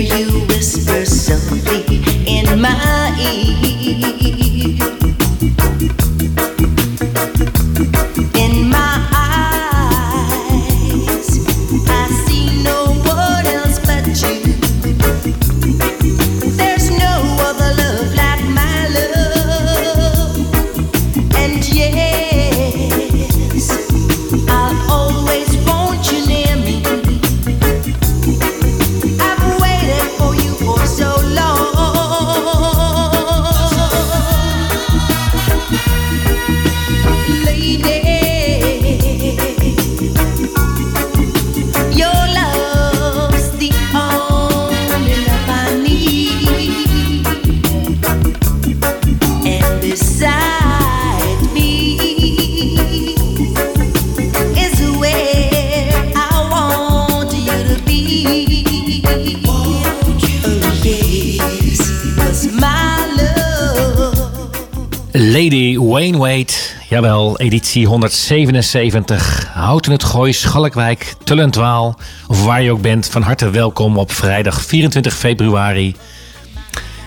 you whisper softly in my ear. Editie 177. Houten het Gooi, Schalkwijk, Tullentwaal. Of waar je ook bent, van harte welkom op vrijdag 24 februari.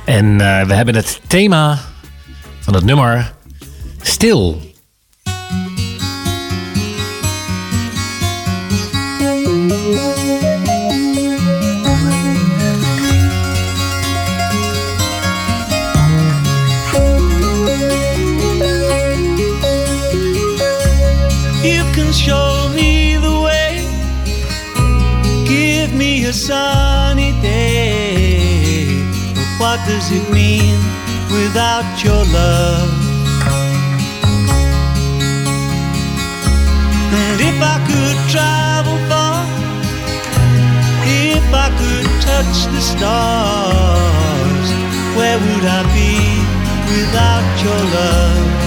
En uh, we hebben het thema van het nummer Stil. Without your love? And if I could travel far, if I could touch the stars, where would I be without your love?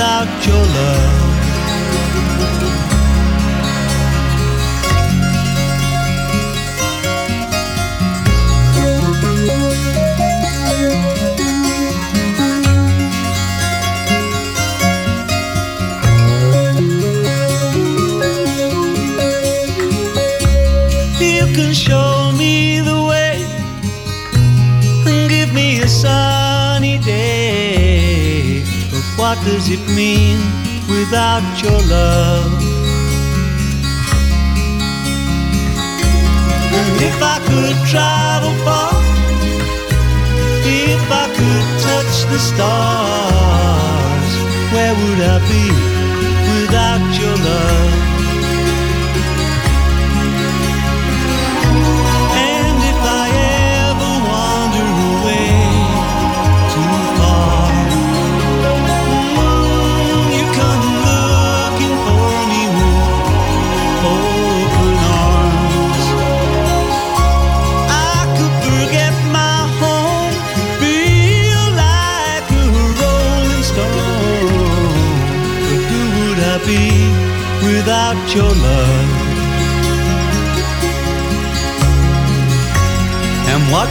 Without your love? Does it mean without your love? And if I could travel far, if I could touch the stars, where would I be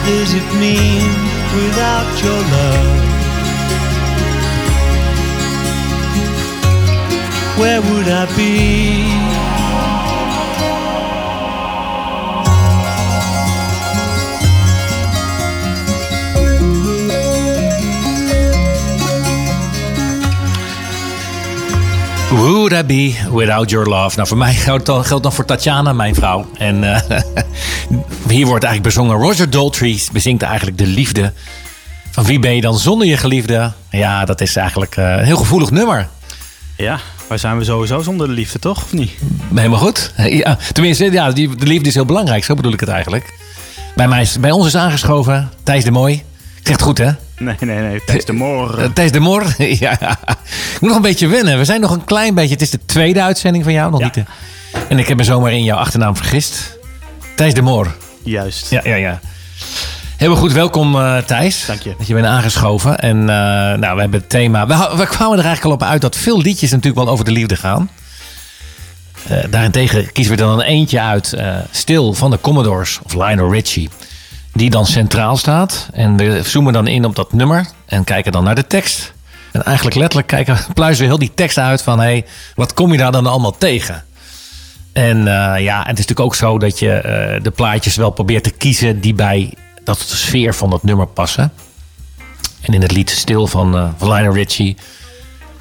does it mean without your love? Where would I be? Would I be without your love? Nou, voor mij geldt dan, geldt dan voor Tatjana, mijn vrouw. En eh, hier wordt eigenlijk bezongen. Roger Daltrey bezingt eigenlijk de liefde. Van wie ben je dan zonder je geliefde? Ja, dat is eigenlijk eh, een heel gevoelig nummer. Ja, waar zijn we sowieso zonder de liefde, toch? Of niet? Helemaal goed. Ja, tenminste, ja, die, de liefde is heel belangrijk. Zo bedoel ik het eigenlijk. Bij, mij is, bij ons is aangeschoven Thijs de Mooi. Ik zeg het goed, hè? Nee, nee, nee. Thijs de Moor. Uh, Thijs de Moor, ja. Ik moet nog een beetje wennen. We zijn nog een klein beetje... Het is de tweede uitzending van jou, nog Ja. niet de... En ik heb me zomaar in jouw achternaam vergist. Thijs de Moor. Juist. Ja, ja, ja. Heel goed, welkom eh, Thijs. Dank je. Dat je bent aangeschoven. En eh, nou, we hebben het thema... We, kwamen er eigenlijk al op uit dat veel liedjes natuurlijk wel over de liefde gaan. Eh, daarentegen kiezen we er dan eentje uit. eh, Stil van de Commodores of Lionel Richie. Die dan centraal staat. En we zoomen dan in op dat nummer. En kijken dan naar de tekst. En eigenlijk letterlijk kijken, pluizen heel die tekst uit van... Hey, wat kom je daar dan allemaal tegen? En eh, ja, het is natuurlijk ook zo dat je eh, de plaatjes wel probeert te kiezen die bij dat sfeer van dat nummer passen. En in het lied Stil van, eh van Lionel Richie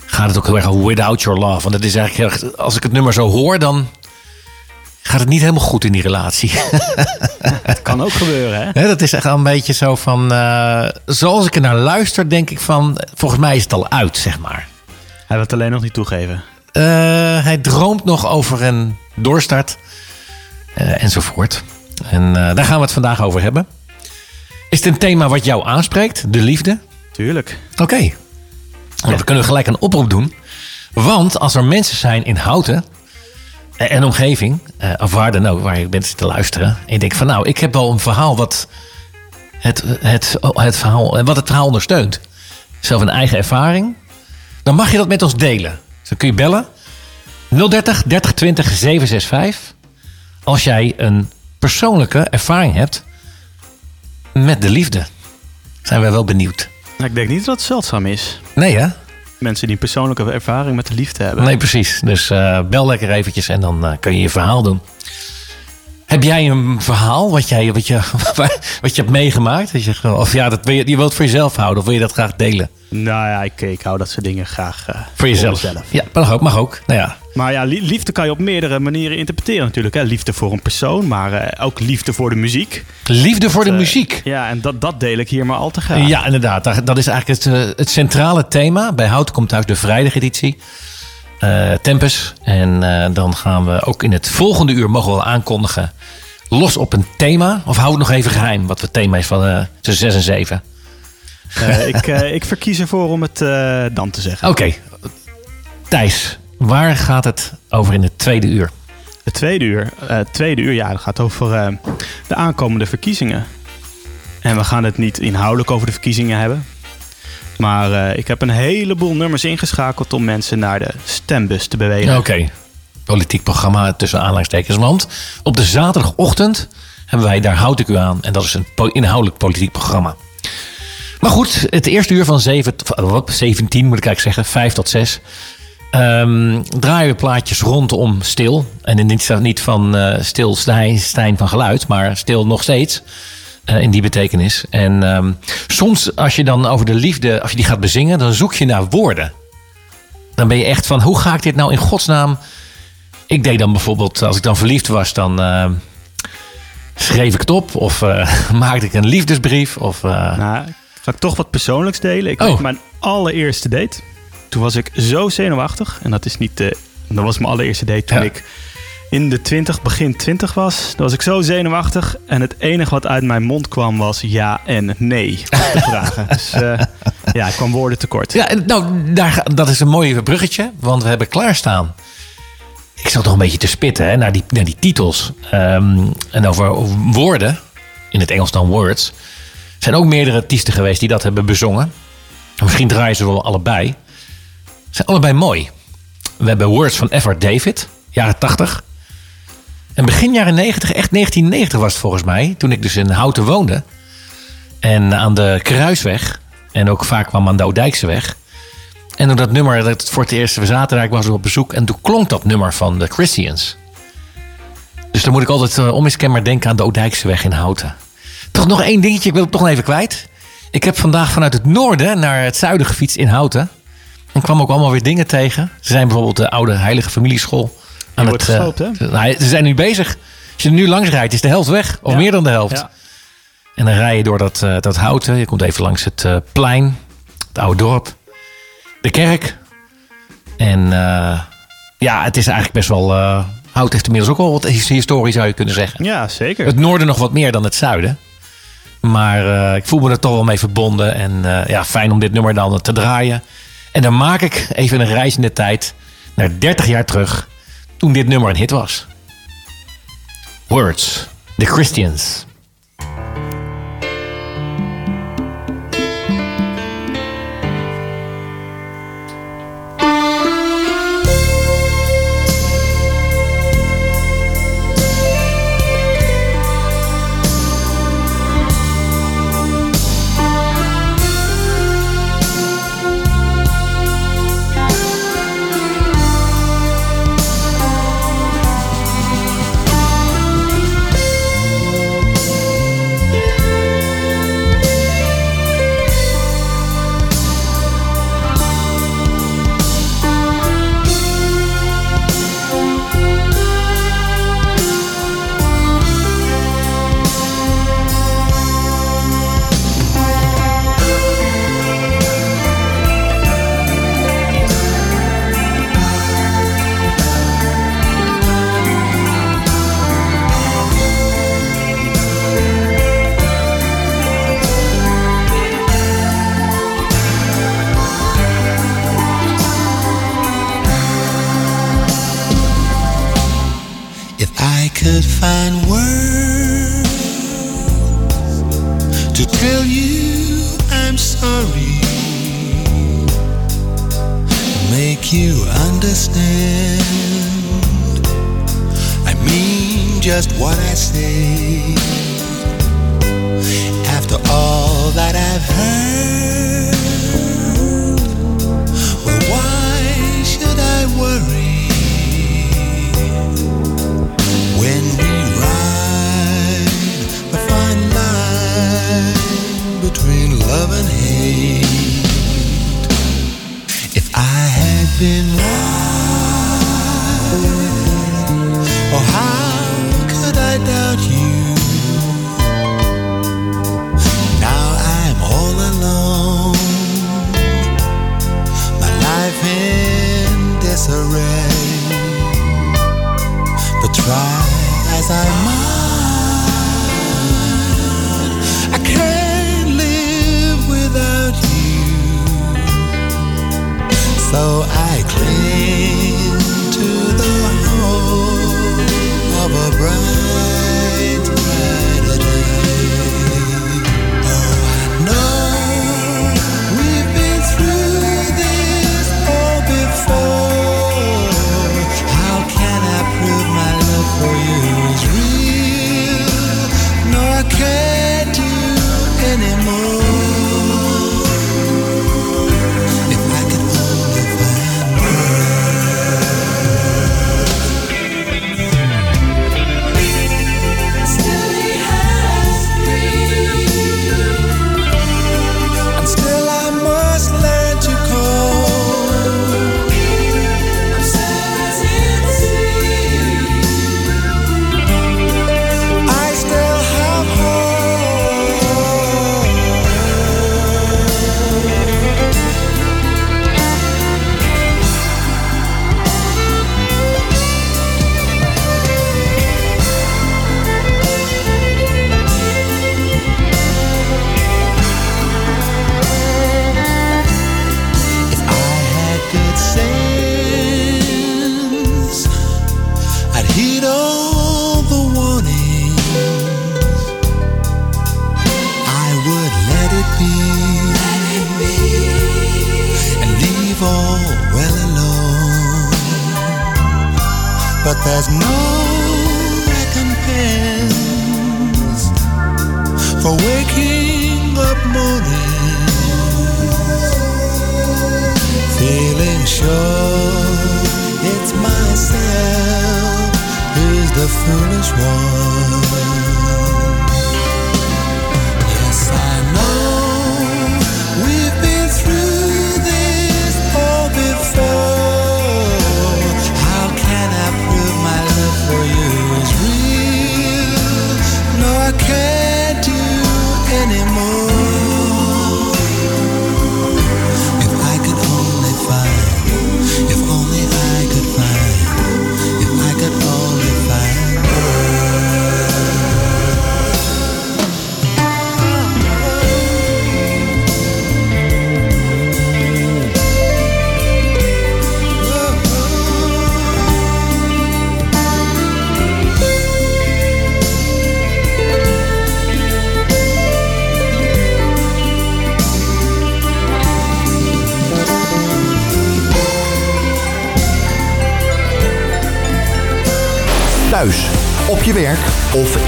gaat het ook heel erg Without Your Love. Want het is eigenlijk als ik het nummer zo hoor, dan gaat het niet helemaal goed in die relatie. Het kan ook gebeuren, hè? Dat is echt wel een beetje zo van, eh, zoals ik er naar luister, denk ik van, volgens mij is het al uit, zeg maar. Hij wil het alleen nog niet toegeven. Eh, hij droomt nog over een doorstart eh, enzovoort. En daar gaan we het vandaag over hebben. Is het een thema wat jou aanspreekt, de liefde? Tuurlijk. Oké. Nou, Dan kunnen we gelijk een oproep doen. Want als er mensen zijn in Houten en omgeving, eh, of waar dan ook, waar je bent te luisteren. En je denkt van nou, ik heb wel een verhaal wat het, het, het, verhaal, wat het verhaal ondersteunt. Zelf een eigen ervaring. Dan mag je dat met ons delen. Dus dan kun je bellen. 030 30 20 765. Als jij een persoonlijke ervaring hebt met de liefde. Zijn wij wel benieuwd. Nou, ik denk niet dat het zeldzaam is. Nee hè? Mensen die een persoonlijke ervaring met de liefde hebben. Nee, precies. Dus eh, bel lekker eventjes en dan eh, kun je je verhaal doen. Heb jij een verhaal wat, jij, wat, je, wat je hebt meegemaakt? Dat je, gewoon- of ja, dat wil je, je wilt het voor jezelf houden of wil je dat graag delen? Nou ja, ik, ik hou dat soort dingen graag eh, Voor jezelf? Ja, mag ook. Mag ook. Nou ja, Maar ja, li- liefde kan je op meerdere manieren interpreteren natuurlijk. Hè? Liefde voor een persoon, maar eh, ook liefde voor de muziek. liefde voor de Eh, muziek. Ja, en dat, dat deel ik hier maar al te graag. Ja, inderdaad. Dat is eigenlijk het, het centrale thema. Bij Houten komt thuis de vrijdageditie. eh Tempus. En dan gaan we ook in het volgende uur mogen we wel aankondigen. Los op een thema. Of hou het nog even geheim wat het thema is van eh, tussen 6 en 7. Eh, ik, eh, ik verkies ervoor om het eh, dan te zeggen. Oké. Thijs, waar gaat het over in het tweede uur? Het tweede uur, eh, het tweede uur ja, dat gaat over eh, de aankomende verkiezingen. En we gaan het niet inhoudelijk over de verkiezingen hebben. Maar eh, ik heb een heleboel nummers ingeschakeld om mensen naar de stembus te bewegen. Oké. Politiek programma tussen aanhalingstekens. Want op de zaterdagochtend hebben wij Daar houd ik u aan. En dat is een inhoudelijk politiek programma. Maar goed, het eerste uur van 7, t- wat, 17 moet ik eigenlijk zeggen, 5 tot 6. ehm, draaien we plaatjes rondom stil. En niet, niet van eh, stil Stijn, Stijn van geluid, maar stil nog steeds. eh, in die betekenis. En ehm, soms als je dan over de liefde, als je die gaat bezingen, dan zoek je naar woorden. Dan ben je echt van, hoe ga ik dit nou in godsnaam... Ik deed dan bijvoorbeeld, als ik dan verliefd was, dan eh, schreef ik het op. Of eh, maakte ik een liefdesbrief. Of, eh, Nou, ga ik toch wat persoonlijks delen. Ik Oh. weet mijn allereerste date. Toen was ik zo zenuwachtig. En dat is niet de... Dat was mijn allereerste date toen Ja. ik in de 20, begin 20 was. Dan was ik zo zenuwachtig. En het enige wat uit mijn mond kwam was ja en nee vragen. Dus ja, ik kwam woorden tekort. Ja, nou, daar, dat is een mooi bruggetje. Want we hebben klaarstaan. Ik zat nog een beetje te spitten hè, naar, die, naar die titels. Ehm, en over woorden, in het Engels dan words. Zijn ook meerdere artiesten geweest die dat hebben bezongen. Misschien draaien ze wel allebei. Ze zijn allebei mooi. We hebben Words van Everett David, jaren 80. En begin jaren 90, echt 1990 was het volgens mij. Toen ik dus in Houten woonde. En aan de Kruisweg. En ook vaak kwam aan de. En toen dat nummer, dat voor het eerst, we zaten ik was op bezoek. En toen klonk dat nummer van de Christians. Dus dan moet ik altijd uh, onmiskenbaar denken aan de Oudijkseweg in Houten. Toch nog één dingetje, ik wil het toch nog even kwijt. Ik heb vandaag vanuit het noorden naar het zuiden gefietst in Houten. En kwam ook allemaal weer dingen tegen. Ze zijn bijvoorbeeld de oude Heilige Familieschool aan het. Gesloopt, eh, nou, ze zijn nu bezig. Als je er nu langs rijdt, is de helft weg. Of meer dan de helft. En dan rij je door dat, eh, dat houten. Je komt even langs het plein, het oude dorp de kerk. En eh, ja, het is eigenlijk best wel. Eh, houdt echt heeft inmiddels ook al wat historie, zou je kunnen zeggen. Ja, zeker. Het noorden nog wat meer dan het zuiden. Maar eh, ik voel me er toch wel mee verbonden. En ja, fijn om dit nummer dan te draaien. En dan maak ik even een reis in de tijd naar 30 jaar terug. Toen dit nummer een hit was. Words. The Christians.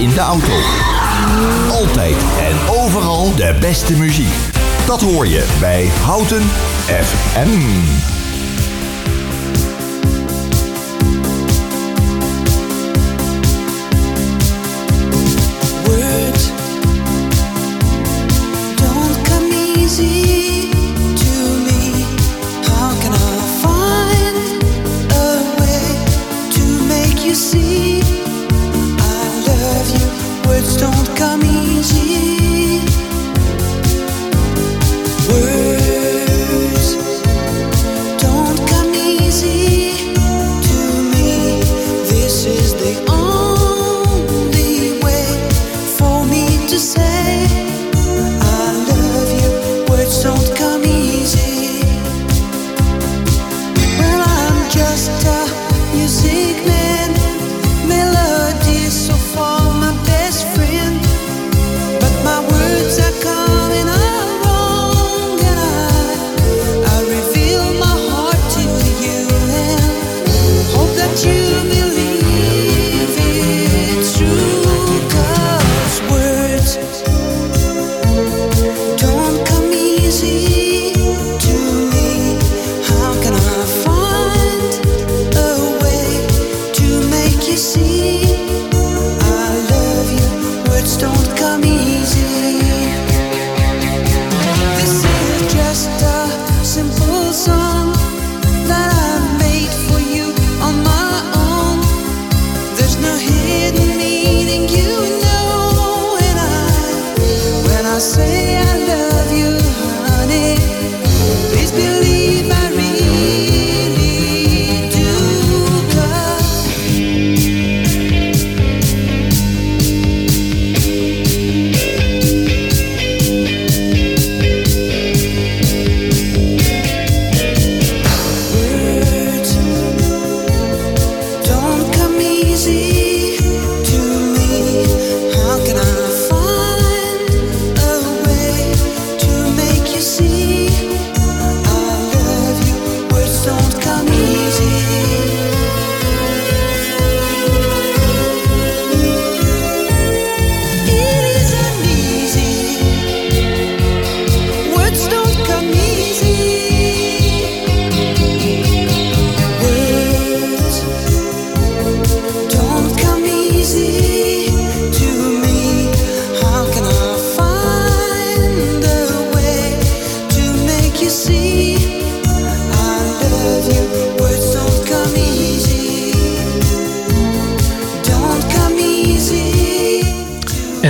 In de auto. Altijd en overal de beste muziek. Dat hoor je bij Houten FM.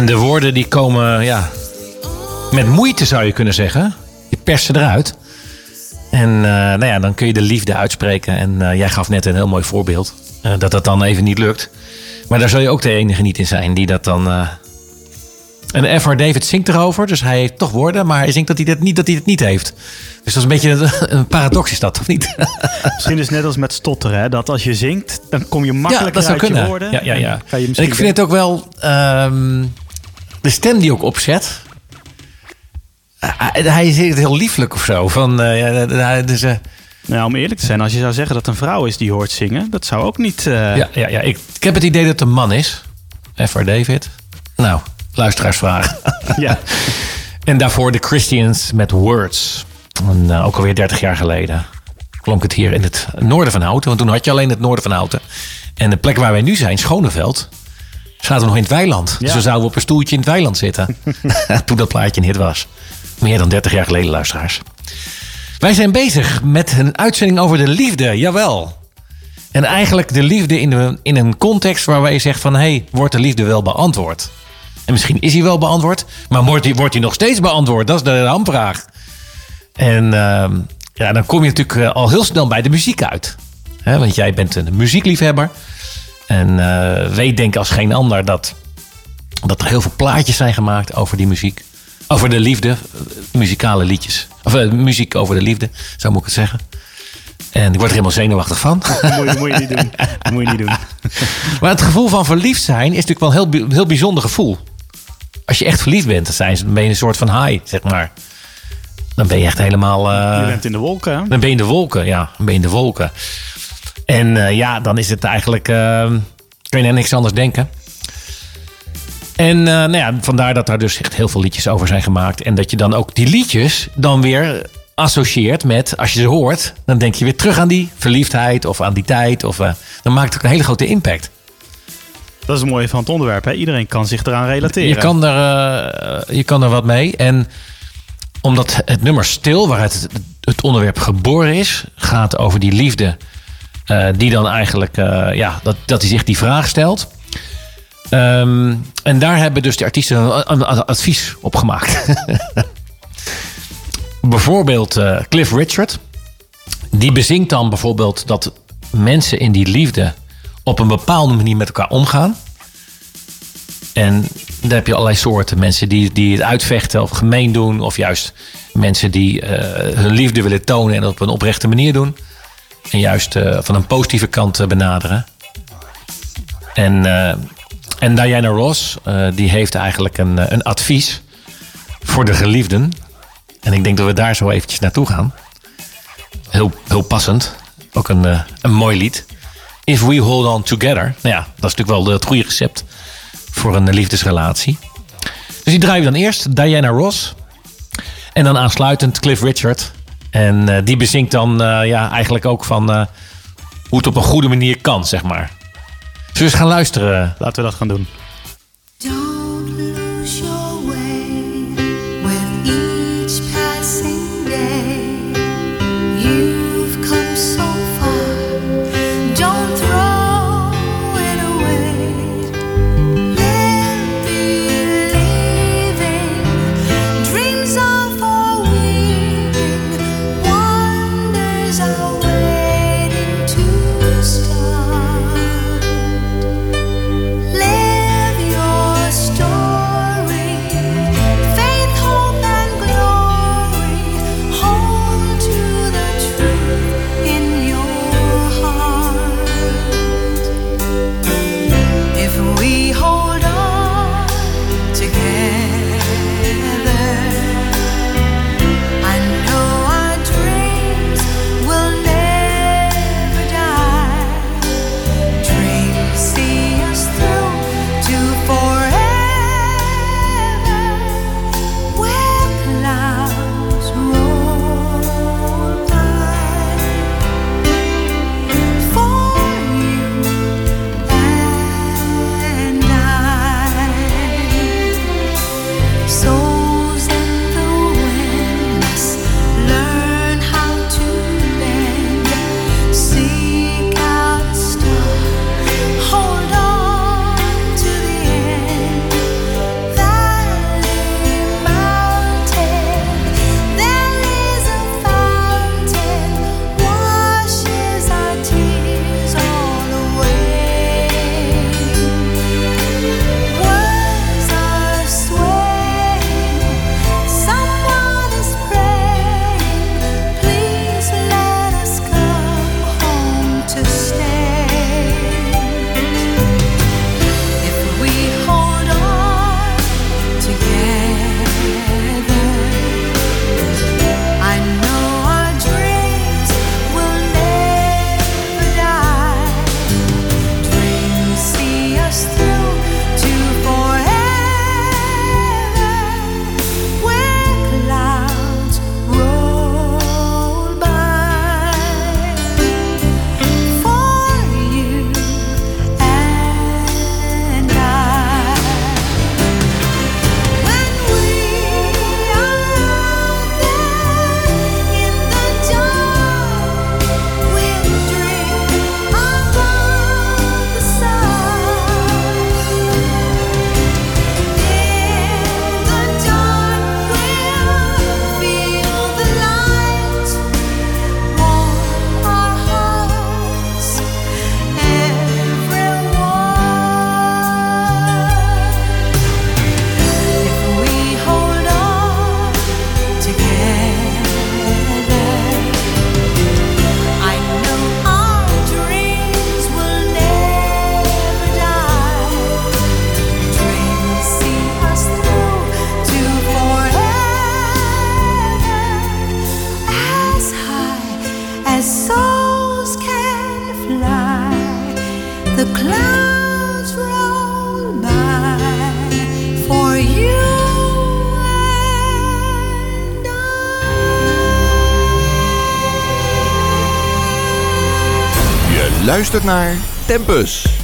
En de woorden die komen, ja, met moeite zou je kunnen zeggen. Je persen eruit. En eh, nou ja, dan kun je de liefde uitspreken. En eh, jij gaf net een heel mooi voorbeeld. eh, dat dat dan even niet lukt. Maar daar zal je ook de enige niet in zijn die dat dan... En F.R. David zingt erover, dus hij heeft toch woorden, maar hij zingt dat hij het niet, dat hij het niet heeft. Dus dat is een beetje een, paradox, is dat, of niet? Misschien is het net als met stotteren, hè? dat als je zingt, dan kom je ja, makkelijker dat zou uit je kunnen. woorden. Ja, ja, ja. En je ik vind het ook wel ehm, de stem die ook opzet. eh, hij- het heel lieflijk of zo. Van, eh, ja, dus, eh, Nou, om eerlijk te zijn, als je zou zeggen dat een vrouw is die hoort zingen, dat zou ook niet. ja, ja, ja. Ik, ik heb het idee dat het een man is. F.R. David. Nou, luisteraarsvraag. ja. En daarvoor de Christians met Words. En, eh, ook alweer 30 jaar geleden klonk het hier in het noorden van Houten. Want toen had je alleen het noorden van Houten. En de plek waar wij nu zijn, Schoneveld, zaten we nog in het weiland. Dus we zouden op een stoeltje in het weiland zitten. toen dat plaatje een hit was. Meer dan 30 jaar geleden, luisteraars. Wij zijn bezig met een uitzending over de liefde, jawel. En eigenlijk de liefde in, de, in een context waar wij zegt van... hé, hey, wordt de liefde wel beantwoord? En misschien is hij wel beantwoord, maar wordt hij, wordt hij nog steeds beantwoord? Dat is de hamvraag. En ehm, ja, dan kom je natuurlijk eh, al heel snel bij de muziek uit. Want jij bent een muziekliefhebber. En eh, weet denk als geen ander dat, dat er heel veel plaatjes zijn gemaakt over die muziek. Over de liefde, muzikale liedjes. Of eh, muziek over de liefde, zo moet ik het zeggen. En ik word er helemaal zenuwachtig van. Dat moet, je- moet je niet doen. Dat moet je niet doen. Maar het gevoel van verliefd zijn is natuurlijk wel een heel, heel bijzonder gevoel. Als je echt verliefd bent, dan ben je een soort van high, zeg maar. Dan ben je echt helemaal... eh, Je bent in de wolken, hè? dan ben je in de wolken, ja. Dan ben je in de wolken. En eh, ja, dan is het eigenlijk... eh, kun je aan niks anders denken. En eh, nou ja, vandaar dat daar dus echt heel veel liedjes over zijn gemaakt. En dat je dan ook die liedjes dan weer associeert met... Als je ze hoort, dan denk je weer terug aan die verliefdheid of aan die tijd. Of, eh, dan maakt het ook een hele grote impact. Dat is het mooie van het onderwerp, hè? Iedereen kan zich eraan relateren. Je kan, er, je kan er wat mee. En omdat het nummer Stil, waaruit het, het onderwerp geboren is, gaat over die liefde. Eh, die dan eigenlijk, eh, ja, dat, dat hij zich die vraag stelt. Ehm, en daar hebben dus de artiesten een, advies op gemaakt. bijvoorbeeld eh, Cliff Richard. Die bezingt dan bijvoorbeeld dat mensen in die liefde op een bepaalde manier met elkaar omgaan. En daar heb je allerlei soorten. Mensen die, die het uitvechten of gemeen doen. Of juist mensen die hun liefde willen tonen en dat op een oprechte manier doen. En juist eh, van een positieve kant eh, benaderen. En, eh, en Diana Ross, die heeft eigenlijk een, een advies voor de geliefden. En ik denk dat we daar zo eventjes naartoe gaan. Heel, heel passend. Ook een, een mooi lied. If we hold on together. Nou ja, dat is natuurlijk wel het goede recept voor een liefdesrelatie. Dus die draaien we dan eerst. Diana Ross. En dan aansluitend Cliff Richard. En eh, die bezinkt dan eh, ja, eigenlijk ook van eh, hoe het op een goede manier kan, zeg maar. Zullen we eens gaan luisteren? Laten we dat gaan doen. Luistert naar Tempus.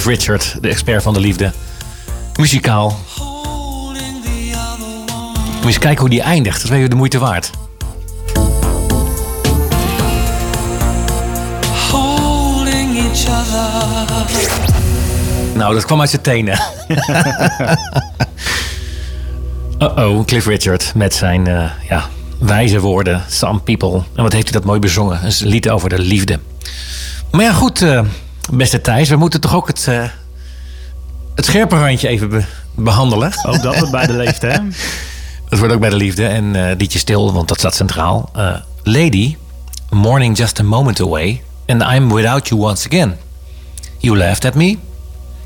Cliff Richard, de expert van de liefde. Muzikaal. Moet je eens kijken hoe die eindigt. Dat is weer de moeite waard. Holding each other. Nou, dat kwam uit zijn tenen. Uh-oh, Cliff Richard met zijn eh, ja, wijze woorden. Some people. En wat heeft hij dat mooi bezongen. Een lied over de liefde. Maar ja, goed, eh, beste Thijs. We moeten toch ook het, eh, het scherpe randje even be- behandelen. Ook dat het bij de leeft, hè? Dat wordt ook bij de liefde. En liedje stil, want dat staat centraal. Eh, Lady, Morning Just a Moment Away. And I'm Without You Once Again. You laughed at me.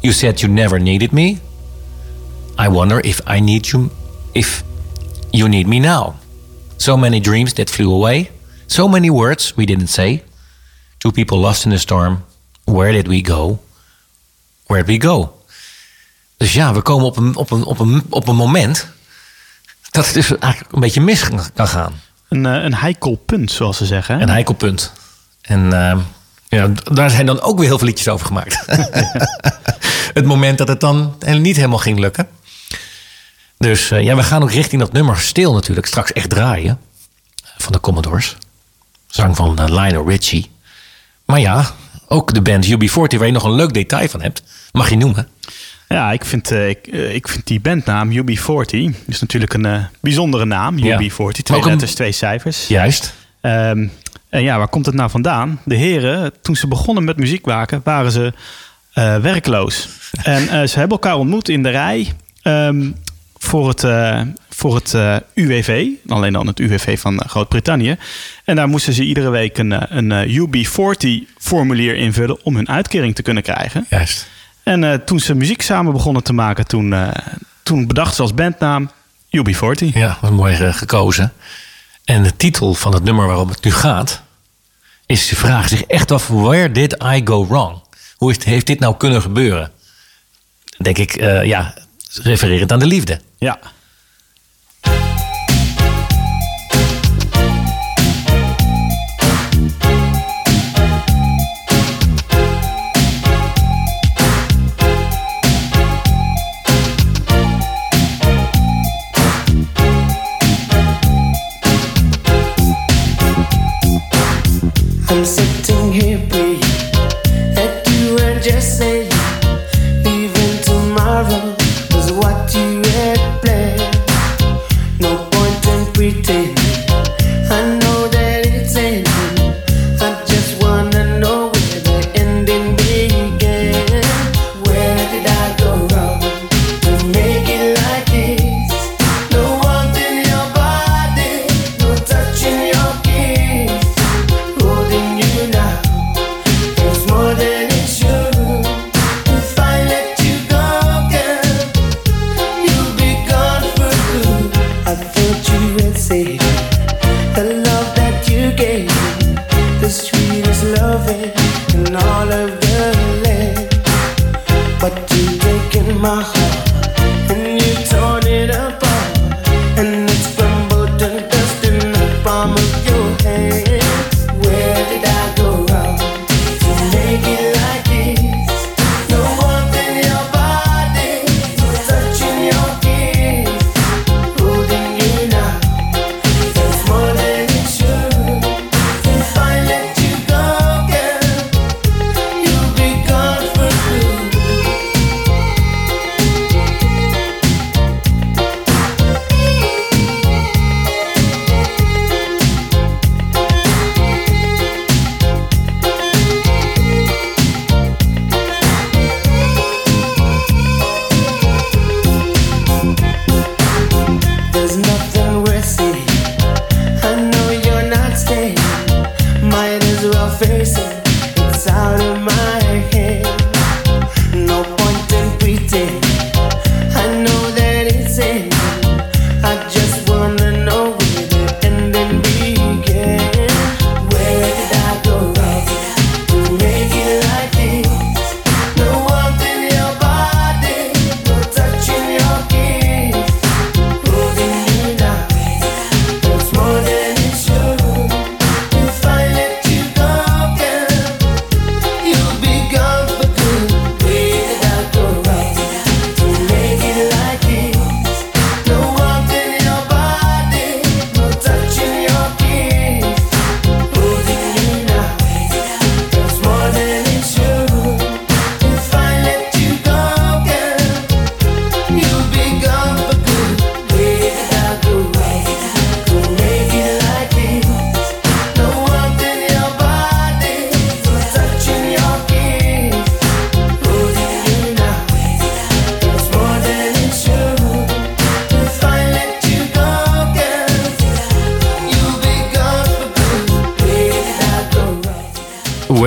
You said you never needed me. I wonder if I need you, if you need me now. So many dreams that flew away. So many words we didn't say. Two people lost in the storm. Where did we go? Where did we go? Dus ja, we komen op een, op een, op een, op een moment dat het dus eigenlijk een beetje mis kan gaan. Een, eh, een heikel punt, zoals ze zeggen. hè? Een heikel punt. En eh, ja, daar zijn dan ook weer heel veel liedjes over gemaakt. het moment dat het dan niet helemaal ging lukken. Dus eh, ja, we gaan ook richting dat nummer stil natuurlijk straks echt draaien. Van de Commodores. Zang van eh, Lionel Richie. Maar ja, ook de band UB40 waar je nog een leuk detail van hebt. Mag je noemen. Ja, ik vind, eh, ik, eh, ik vind die bandnaam UB40 is natuurlijk een eh, bijzondere naam. Ja. UB40, twee een- letters, twee cijfers. Juist. Ehm, en ja, waar komt het nou vandaan? De heren, toen ze begonnen met muziek maken, waren ze werkloos. En ze hebben elkaar ontmoet in de rij ehm, voor het, eh, voor het eh, UWV. Alleen dan het UWV van Groot-Brittannië. En daar moesten ze iedere week een, eh, een eh, UB40-formulier invullen om hun uitkering te kunnen krijgen. Juist. En toen ze muziek samen begonnen te maken, toen, toen bedachten ze als bandnaam UB40. Ja, wat mooi gekozen. En de titel van het nummer waarop het nu gaat... is ze vragen zich echt af... Where did I go wrong? Hoe is, heeft dit nou kunnen gebeuren? Denk ik, ja, refererend aan de liefde. Ja.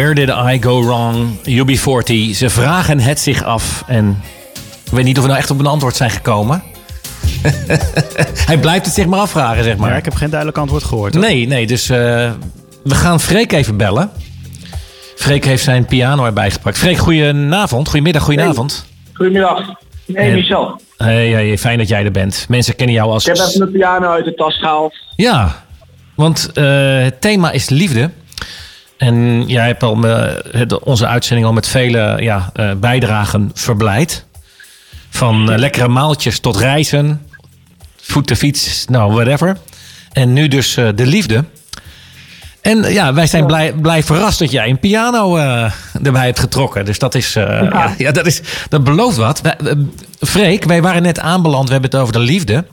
Where did I go wrong? UB40. Ze vragen het zich af. En ik weet niet of we nou echt op een antwoord zijn gekomen. Hij blijft het zich maar afvragen, zeg maar. Maar ik heb geen duidelijk antwoord gehoord. hoor. Nee, nee, dus eh, we gaan Freek even bellen. Freek heeft zijn piano erbij gepakt. Freek, goedenavond. Goedemiddag, goedenavond. Goedemiddag. Nee, En- Michel. Hey, hey, fijn dat jij er bent. Mensen kennen jou als... Ik heb even mijn piano uit de tas gehaald. Ja, want eh, het thema is liefde. En jij hebt al me- onze uitzending al met vele ja, eh, bijdragen verblijd. Van eh, lekkere maaltjes tot reizen, voet de fiets, nou whatever. En nu dus eh, de liefde. En ja, wij zijn blij, blij verrast dat jij een piano erbij hebt getrokken. Dus dat is, ja. ja, dat, is dat belooft wat. Wij- Freek, wij waren net aanbeland. We hebben het over de liefde.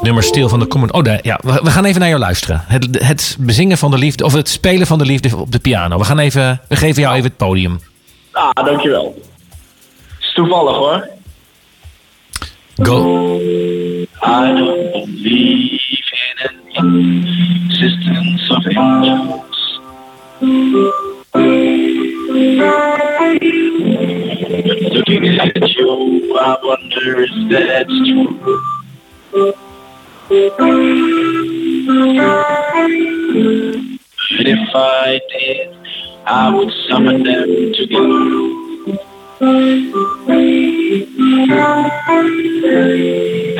Nummer Stil van de Common. Oh, daar, ja, we, we gaan even naar jou luisteren. Het, het bezingen van de liefde, of het spelen van de liefde op de piano. We, gaan even, we geven jou even het podium. Ah, dankjewel. is toevallig hoor. Go. I don't believe in an existence of angels. But looking at you, I wonder if that's true. But if I did, I would summon them together.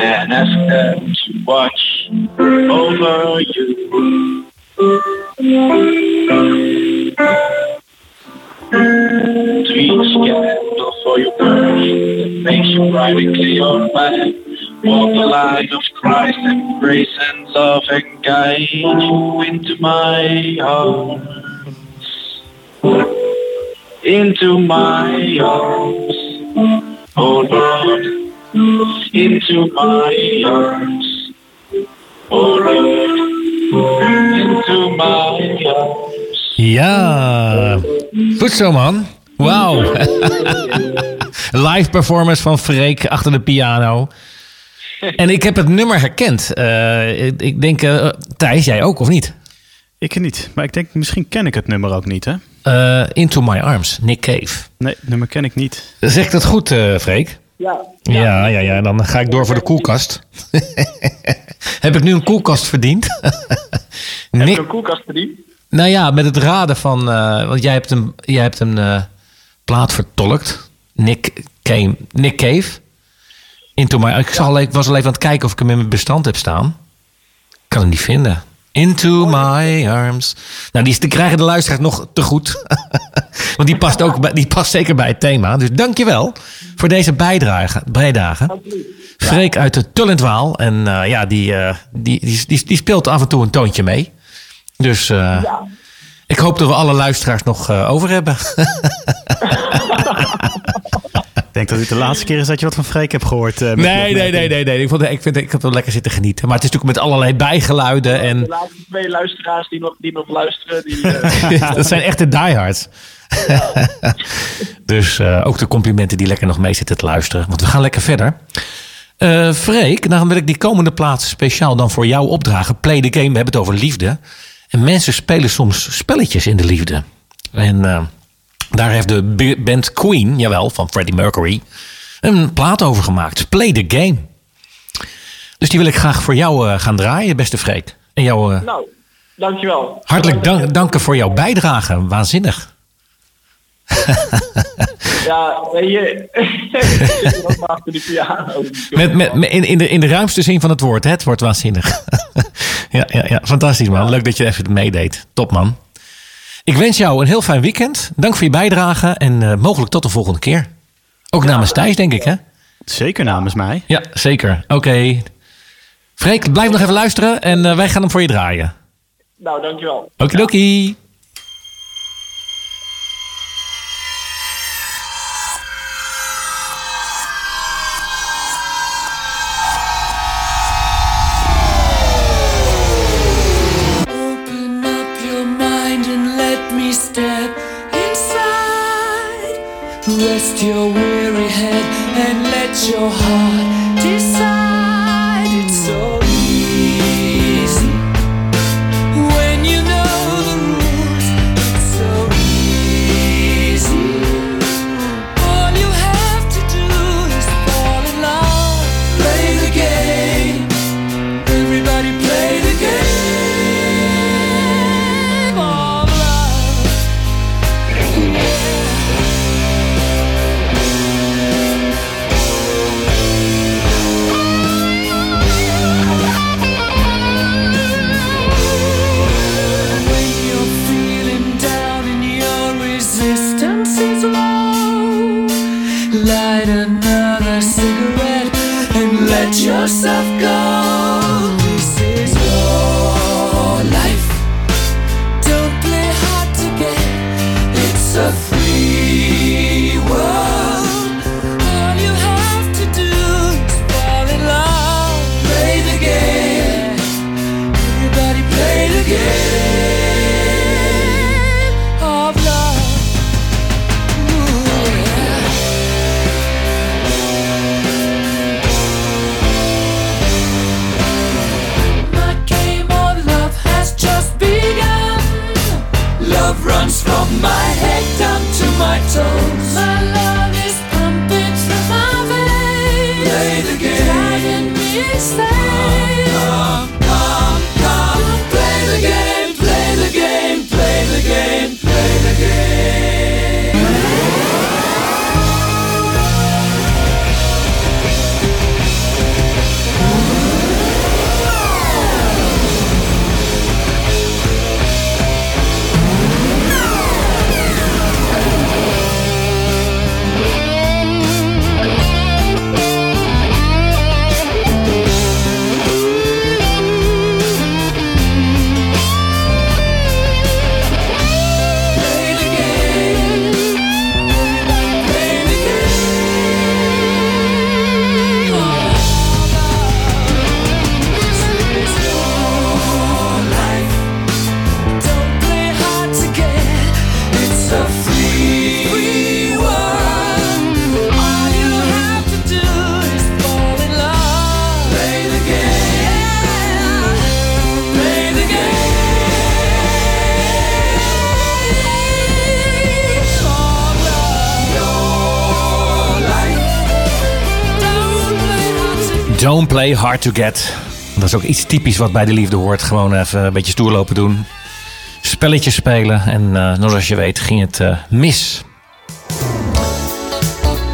and ask them to watch over you. To each candle for your birth that makes you bright and clear. Walk the line of Into my arms. Oh Lord, into my arms. Oh Lord, into my arms. Ja, goed zo man. Wauw. Live performance van Freek achter de piano. En ik heb het nummer herkend. Ik, ik denk, eh, Thijs, jij ook of niet? Ik niet, maar ik denk misschien ken ik het nummer ook niet, hè? Eh, Into My Arms, Nick Cave. Nee, het nummer ken ik niet. Zeg ik dat goed, eh Freek? Ja, Ja, ja, ja. Dan ga ik door voor de koelkast. heb ik nu een koelkast verdiend? heb Nick, je een koelkast verdiend? Nou ja, met het raden van. eh, want jij hebt een, jij hebt een eh, plaat vertolkt. Nick, Cave, Nick Cave. Into my, ik, zal, ik was al even aan het kijken of ik hem in mijn bestand heb staan. Ik kan hem niet vinden. Into my arms. Nou, die, die krijgen de luisteraars nog te goed. Want die past, ook bij, die past zeker bij het thema. Dus dankjewel voor deze bijdrage. bijdrage. Freek uit de Tullentwaal. En eh, ja, die, eh, die, die, die, die speelt af en toe een toontje mee. Dus eh, ik hoop dat we alle luisteraars nog over hebben. Ik denk dat dit de laatste keer is dat je wat van Freek hebt gehoord. eh, Nee, nee, nee, nee, nee. Ik, vond, ik, vind, ik heb wel lekker zitten genieten. Maar het is natuurlijk met allerlei bijgeluiden. En De laatste twee luisteraars die nog, die nog luisteren, die, eh, dat zijn echte diehards. dus eh, ook de complimenten die lekker nog mee zitten te luisteren. Want we gaan lekker verder. Eh Freek, dan wil ik die komende plaats speciaal dan voor jou opdragen. Play the game, we hebben het over liefde. En mensen spelen soms spelletjes in de liefde. En eh, daar heeft de band Queen, jawel, van Freddie Mercury, een plaat over gemaakt. Play the game. Dus die wil ik graag voor jou eh, gaan draaien, beste Freek. En jou eh, nou, dankjewel. hartelijk dank, danken voor jouw bijdrage. Waanzinnig. Ja, weet je, maar achter die piano. Met, met, met- in, in, de, in de ruimste zin van het woord. Hè? Het wordt waanzinnig. ja, ja, ja, fantastisch man. Leuk dat je even meedeed. Top man. Ik wens jou een heel fijn weekend. Dank voor je bijdrage. En eh, mogelijk tot de volgende keer. Ook namens Thijs, denk ik hè? Zeker namens mij. Ja, zeker. Oké. Freek, blijf nog even luisteren. En eh, wij gaan hem voor je draaien. Nou, dankjewel. Okidoki. Play hard to get. Dat is ook iets typisch wat bij de liefde hoort. Gewoon even een beetje stoer lopen doen. Spelletjes spelen. En nou, zoals je weet ging het eh, mis.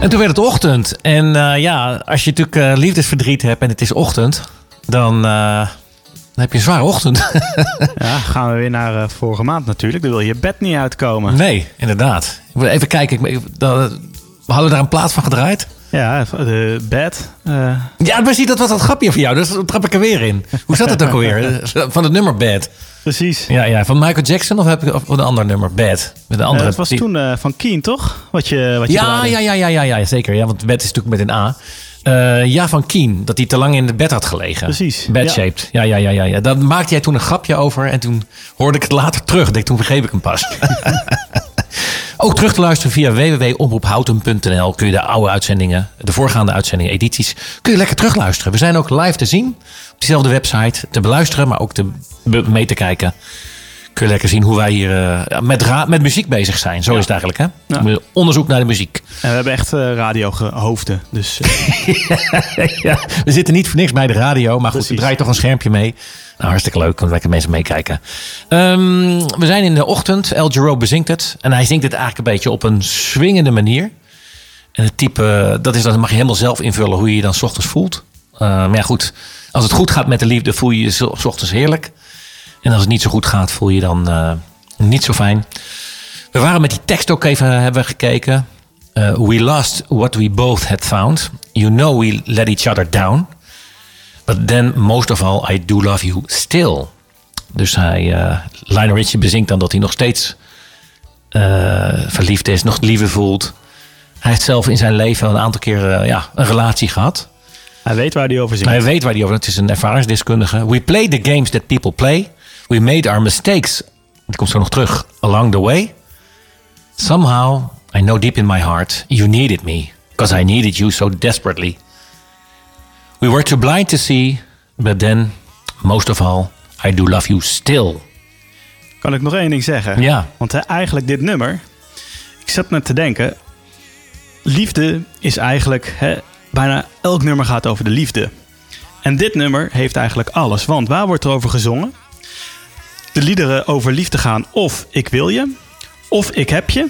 En toen werd het ochtend. En eh, ja, als je natuurlijk liefdesverdriet hebt en het is ochtend. Dan, dan heb je een zware ochtend. Ja, gaan we weer naar vorige maand natuurlijk. Dan wil je bed niet uitkomen. nee, inderdaad. Even kijken. We hadden daar een plaat van gedraaid. Ja, de bed. eh, Ja, precies. Dat was dat grapje voor jou. Dus dat trap ik er weer in. Hoe zat het ook alweer? Van het nummer Bad. precies. Ja, ja, van Michael Jackson of heb ik of een ander nummer? Bad. Met een Eh, andere. het was die- toen eh, van Keen, toch? Wat je, wat je Ja, ja, ja, ja, ja, ja, zeker. Ja, want Bad is natuurlijk met een A. Ja, van Keen. Dat hij te lang in het bed had gelegen. Precies, Bad ja. shaped. Ja, ja, ja, ja, ja. Daar maakte jij toen een grapje over. En toen hoorde ik het later terug. Ik Denk, toen vergeef ik hem pas. Ook terug te luisteren via www.omroephouten.nl kun je de oude uitzendingen, de voorgaande uitzendingen, edities, kun je lekker terugluisteren. We zijn ook live te zien op diezelfde website, te beluisteren, maar ook te, mee te kijken. Kun je lekker zien hoe wij hier eh, met, ra- met muziek bezig zijn. Zo is het eigenlijk, hè? Ja. Onderzoek naar de muziek. En we hebben echt eh, radiohoofden. Dus eh, ja, we zitten niet voor niks bij de radio, maar goed, we draaien toch een schermpje mee. Nou, hartstikke leuk, kunnen lekker mensen meekijken. Ehm, we zijn in de ochtend, El Giro bezingt het. En hij zingt het eigenlijk een beetje op een swingende manier. En het type, dat is dan mag je helemaal zelf invullen hoe je je dan 's ochtends voelt. Eh, maar ja, goed, als het goed gaat met de liefde, voel je je 's ochtends heerlijk. En als het niet zo goed gaat, voel je dan eh, niet zo fijn. We waren met die tekst ook even hebben gekeken. Uh, we lost what we both had found. You know we let each other down. But then most of all, I do love you still. Dus hij, eh Lionel Richie bezinkt dan dat hij nog steeds eh, verliefd is, nog liefde voelt. Hij heeft zelf in zijn leven een aantal keer eh, ja, een relatie gehad. hij weet waar hij over zingt. Hij weet waar hij over Het is een ervaringsdeskundige. We play the games that people play. We made our mistakes. Dat komt zo nog terug. Along the way. Somehow, I know deep in my heart, you needed me. Because I needed you so desperately. We were too blind to see. But then, most of all, I do love you still. Kan ik nog één ding zeggen? Ja. Want eigenlijk dit nummer... Ik zat net te denken... Liefde is eigenlijk... Hè, bijna elk nummer gaat over de liefde. En dit nummer heeft eigenlijk alles. Want waar wordt er over gezongen? De liederen over liefde gaan of ik wil je... Of ik heb je...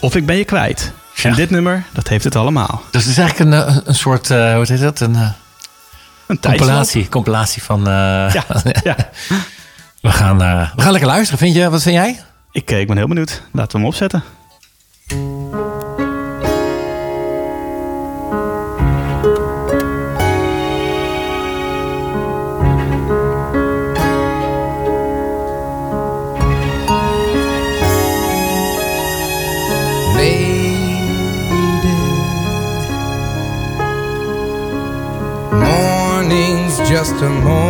Of ik ben je kwijt. Ja. En dit nummer, dat heeft het allemaal. Dus het is eigenlijk een, eh, een soort, eh hoe heet dat? Een eh, Een compilatie, compilatie van... eh, Ja, ja. we, gaan, eh, we gaan lekker luisteren. Vind je, wat vind jij? Ik, eh, ik ben heel benieuwd. Laten we hem opzetten. Just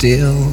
still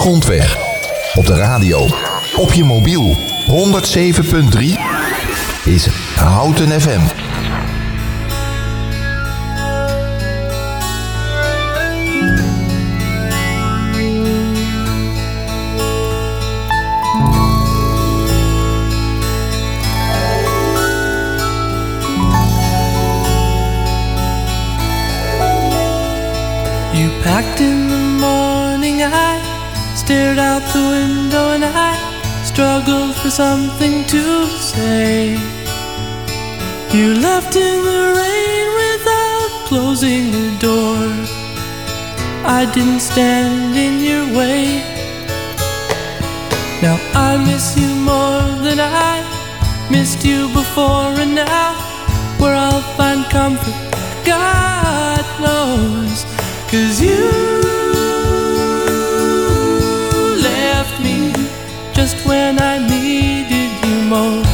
grondweg. Op de radio. Op je mobiel. 107.3 is Houten FM. You packed in stared out the window and I struggled for something to say. You left in the rain without closing the door. I didn't stand in your way. Now I miss you more than I missed you before, and now where I'll find comfort, God knows. Cause you when I needed you most.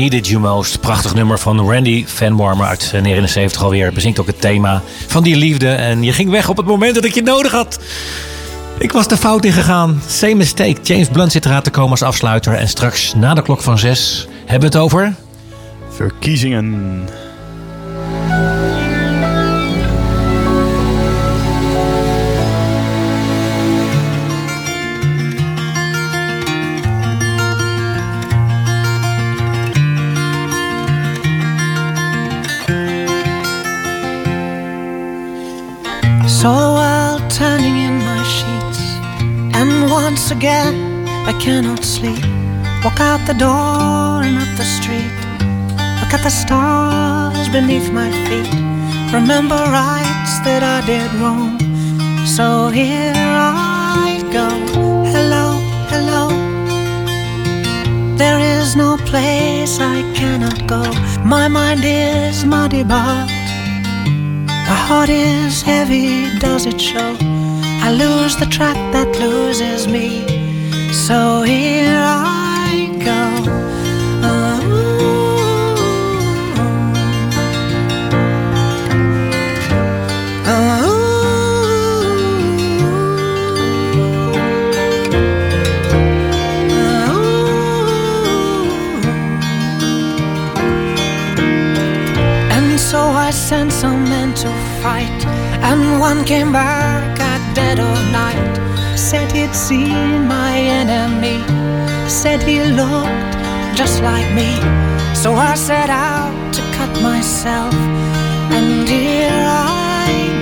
Needed You Most. Prachtig nummer van Randy Van Warmer uit 1979 alweer. Bezingt ook het thema van die liefde. En je ging weg op het moment dat ik je nodig had. Ik was de fout ingegaan. Same mistake. James Blunt zit eraan te komen als afsluiter. En straks na de klok van zes hebben we het over... Verkiezingen. Again I cannot sleep. Walk out the door and up the street. Look at the stars beneath my feet. Remember rights that I did wrong. So here I go. Hello, hello. There is no place I cannot go. My mind is muddy, but my heart is heavy, does it show? I lose the track that loses me. So here I go. And so I sent some men to fight, and one came back at dead of night. Said he'd seen my said he looked just like me. So I set out to cut myself, and here I